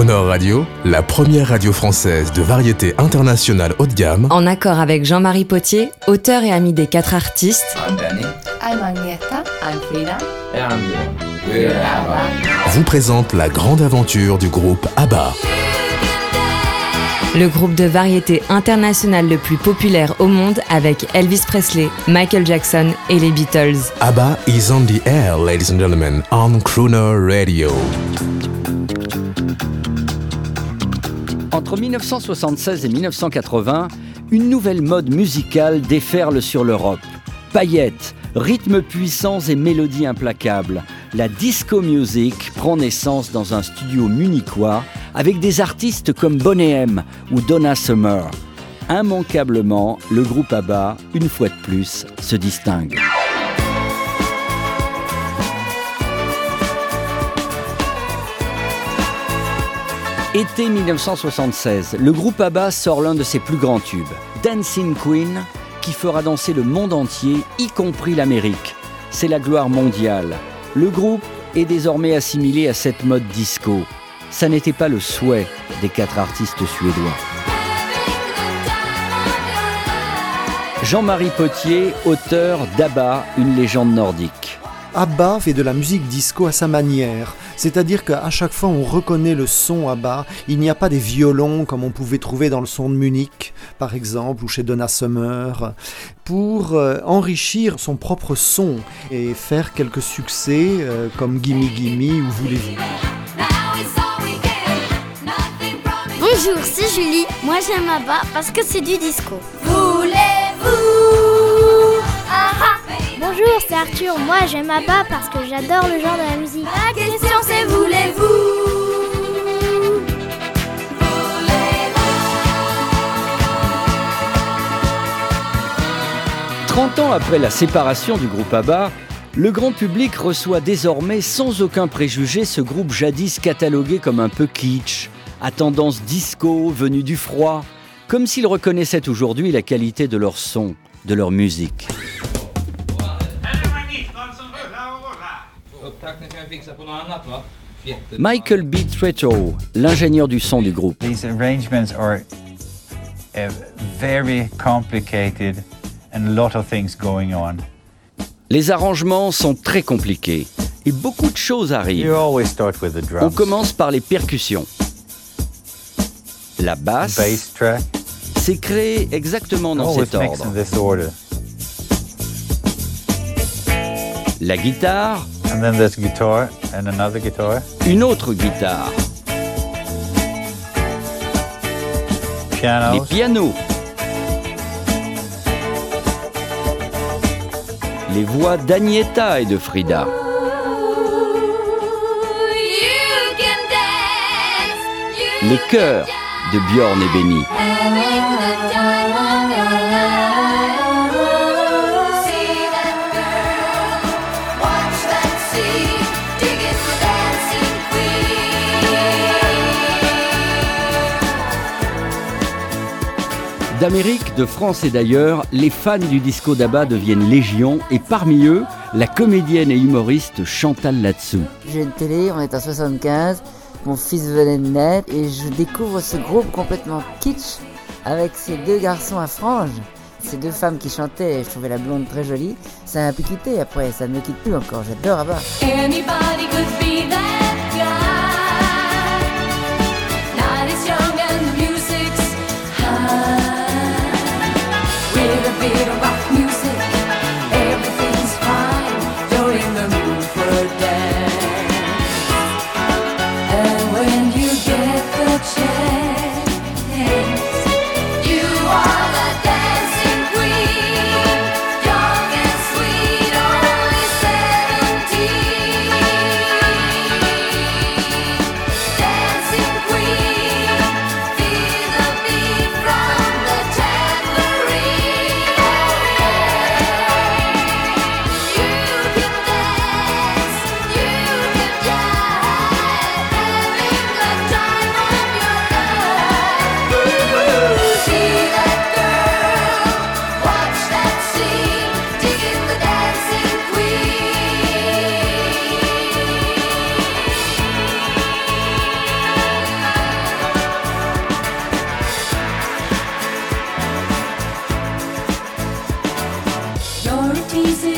Crooner Radio, la première radio française de variété internationale haut de gamme, En accord avec Jean-Marie Potier, auteur et ami des quatre artistes, I'm Danny. I'm Agneta. I'm Frida. And I'm Dylan. We're ABBA. vous présente la grande aventure du groupe ABBA. le groupe de variété internationale le plus populaire au monde avec Elvis Presley, Michael Jackson et les Beatles. ABBA is on the air, ladies and gentlemen, on Crooner Radio. Entre 1976 et 1980, une nouvelle mode musicale déferle sur l'Europe. Paillettes, rythmes puissants et mélodies implacables. La disco music prend naissance dans un studio munichois avec des artistes comme Boney M ou Donna Summer. Immanquablement, le groupe ABBA, une fois de plus, se distingue. Été 1976, le groupe ABBA sort l'un de ses plus grands tubes, Dancing Queen, qui fera danser le monde entier, y compris l'Amérique. C'est la gloire mondiale. Le groupe est désormais assimilé à cette mode disco. Ça n'était pas le souhait des quatre artistes suédois. Jean-Marie Potier, auteur d'ABBA, une légende nordique. ABBA fait de la musique disco à sa manière, c'est-à-dire qu'à chaque fois on reconnaît le son ABBA, il n'y a pas des violons comme on pouvait trouver dans le son de Munich par exemple ou chez Donna Summer, pour euh, enrichir son propre son et faire quelques succès euh, comme Gimme Gimme ou Voulez-vous. Bonjour, c'est Julie. Moi j'aime ABBA parce que c'est du disco. Arthur. Moi j'aime ABBA parce que j'adore le genre de la musique. La question c'est voulez-vous 30 ans après la séparation du groupe ABBA, le grand public reçoit désormais sans aucun préjugé ce groupe jadis catalogué comme un peu kitsch, à tendance disco, venu du froid, comme s'ils reconnaissaient aujourd'hui la qualité de leur son, de leur musique. Upptaktningen kan vi fixa på något annat va? Jätte- Michael B. Tretto, l'ingénieur du son du groupe. These arrangements are very complicated and a lot of things going on. Les arrangements sont très compliqués et beaucoup de choses You arrivent. always start with the drums. On commence par les percussions. La basse bass track. s'est créée exactement dans cet ordre. in this order. La guitare, And then there's guitar and another guitar, une autre guitare, les pianos, pianos, les voix d'Agneta et de Frida, dance les chœurs de Bjorn et Benny. D'Amérique, de France et d'ailleurs, les fans du disco d'Abba deviennent légion et parmi eux, la comédienne et humoriste Chantal Latsou. J'ai une télé, on est en 75, mon fils venait de naître et je découvre ce groupe complètement kitsch avec ces deux garçons à franges, ces deux femmes qui chantaient, et je trouvais la blonde très jolie. Ça m'a un peu quitté après, ça ne me quitte plus encore, j'adore Abba. Anybody could be teasing.